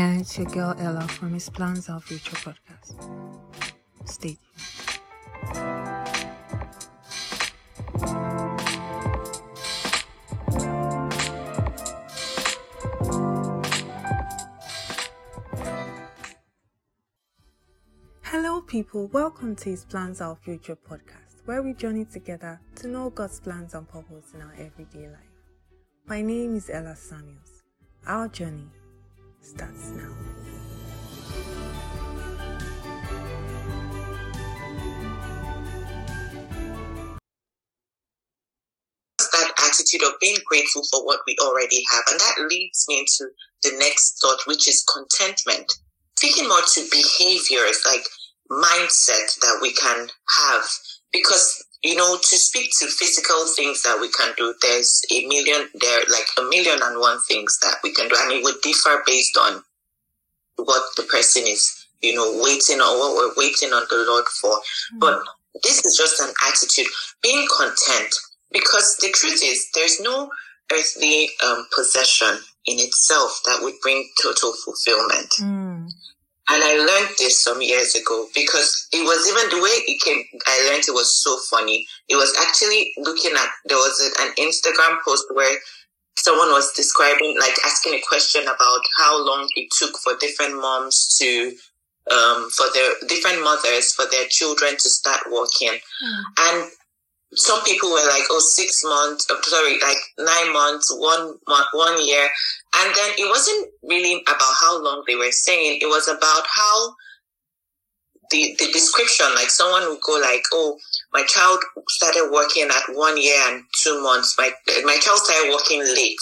And it's your girl Ella from His Plans Our Future podcast. Stay tuned. Hello, people. Welcome to His Plans Our Future podcast, where we journey together to know God's plans and purpose in our everyday life. My name is Ella Samuels. Our journey starts now. that attitude of being grateful for what we already have. And that leads me into the next thought, which is contentment. Thinking more to behaviors like mindset that we can have. Because, you know, to speak to physical things that we can do, there's a million, there like a million and one things that we can do. And it would differ based on what the person is, you know, waiting on what we're waiting on the Lord for. But this is just an attitude, being content. Because the truth is, there's no earthly um, possession in itself that would bring total fulfillment. Mm. And I learned this some years ago because it was even the way it came, I learned it was so funny. It was actually looking at, there was an Instagram post where someone was describing, like asking a question about how long it took for different moms to, um, for their different mothers, for their children to start walking. And some people were like, oh, six months, uh, sorry, like nine months, one month, one year. And then it wasn't really about how long they were saying. It was about how the, the description, like someone would go like, oh, my child started working at one year and two months. My, my child started working late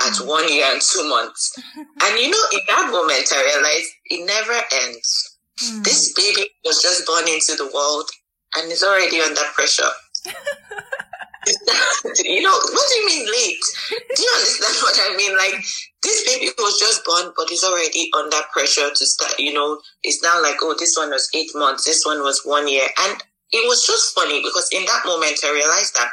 at one year and two months. And you know, in that moment, I realized it never ends. Mm. This baby was just born into the world and is already under pressure. you know, what do you mean late? Do you understand what I mean? Like, this baby was just born, but is already under pressure to start, you know, it's now like, oh, this one was eight months, this one was one year. And it was just funny because in that moment I realized that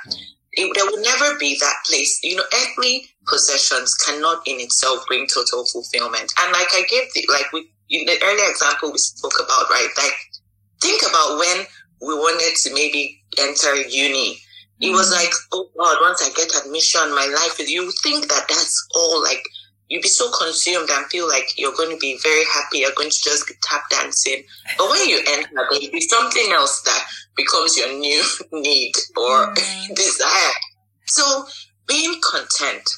it, there would never be that place. You know, earthly possessions cannot in itself bring total fulfillment. And like I gave the, like we, in the earlier example we spoke about, right? Like, think about when we wanted to maybe enter uni. It was like, oh God, once I get admission, my life is, you think that that's all like, you'd be so consumed and feel like you're going to be very happy. You're going to just be tap dancing. But when you enter, there'll be something else that becomes your new need or Mm. desire. So being content,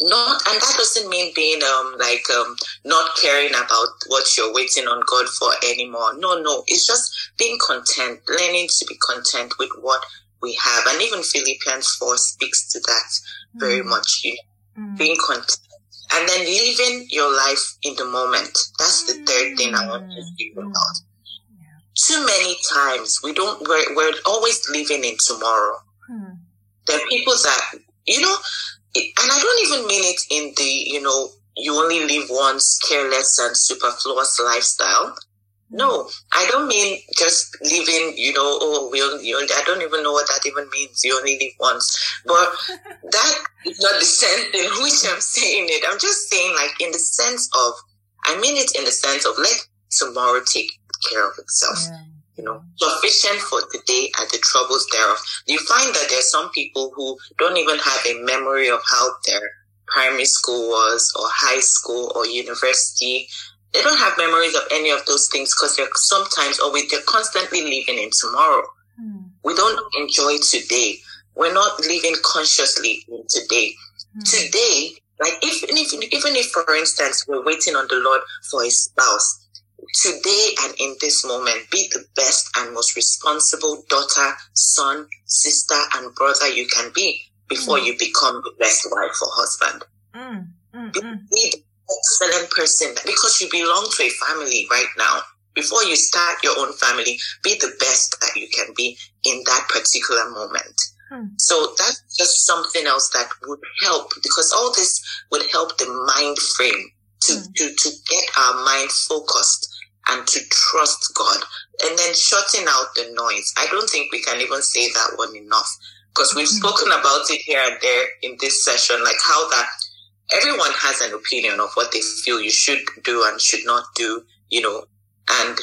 not, and that doesn't mean being, um, like, um, not caring about what you're waiting on God for anymore. No, no. It's just being content, learning to be content with what we have. And even Philippians 4 speaks to that very Mm. much. You Mm. being content. And then living your life in the moment. That's the third thing I want to speak Mm. about. Too many times we don't, we're, we're always living in tomorrow. Mm. There are people that, you know, and I don't even mean it in the, you know, you only live once careless and superfluous lifestyle. No, I don't mean just living, you know, oh, we only, you only, I don't even know what that even means. You only live once. But that is not the sense in which I'm saying it. I'm just saying like in the sense of, I mean it in the sense of let tomorrow take care of itself Yeah. You know, sufficient for today day and the troubles thereof. You find that there's some people who don't even have a memory of how their primary school was or high school or university. They don't have memories of any of those things because they're sometimes or they're constantly living in tomorrow. Mm. We don't enjoy today. We're not living consciously in today. Mm. Today, like if, even if, even if for instance, we're waiting on the Lord for a spouse, today and in this moment, be the best and most responsible daughter, son, sister, and brother you can be before Mm. you become the best wife or husband. Mm. Mm. Be, Mm. be the excellent person because you belong to a family right now. Before you start your own family, be the best that you can be in that particular moment. Hmm. So that's just something else that would help because all this would help the mind frame to, Hmm. to, to get our mind focused and to trust God and then shutting out the noise. I don't think we can even say that one enough because we've Hmm. spoken about it here and there in this session, like how that everyone has an opinion of what they feel you should do and should not do, you know, and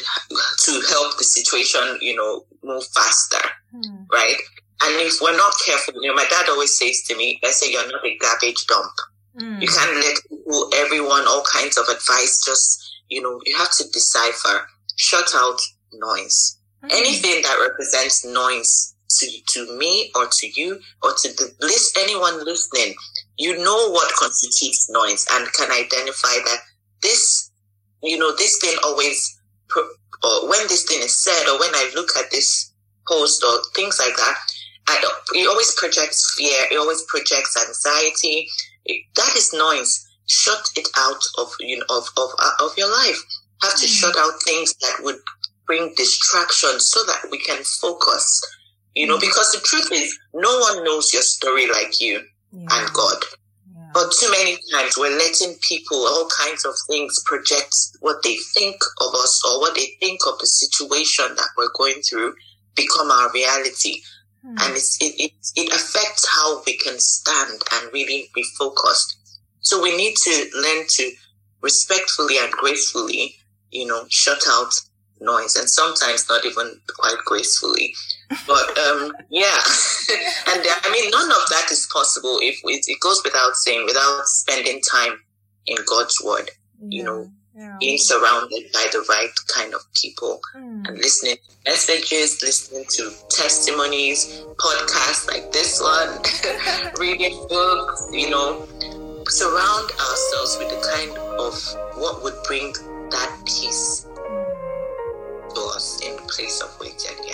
to help the situation, you know, move faster, hmm. right? And if we're not careful, you know, my dad always says to me, I say, you're not a garbage dump. Mm. You can't let people, everyone, all kinds of advice just, you know, you have to decipher, shut out noise. Mm. Anything that represents noise to, to me or to you or to the list, anyone listening, you know what constitutes noise and can identify that this, you know, this thing always, or when this thing is said or when I look at this post or things like that, I, it always projects fear. It always projects anxiety. It, that is noise. Shut it out of you know of of uh, of your life. Have to mm. shut out things that would bring distraction so that we can focus. You know, mm. because the truth is, no one knows your story like you yeah. and God. Yeah. But too many times we're letting people, all kinds of things project what they think of us or what they think of the situation that we're going through become our reality. Mm. And it, it, it affects how we can stand and really be focused. So we need to learn to respectfully and gracefully, you know, shut out noise and sometimes not even quite gracefully. But, um, yeah. and I mean, none of that is possible if it, it goes without saying, without spending time in God's word, yeah. you know, yeah. being surrounded by the right kind of people mm. and listening to messages, listening to testimonies, podcasts like this one, reading books, you know, surround ourselves with the kind of what would bring that peace to us in place of waiting.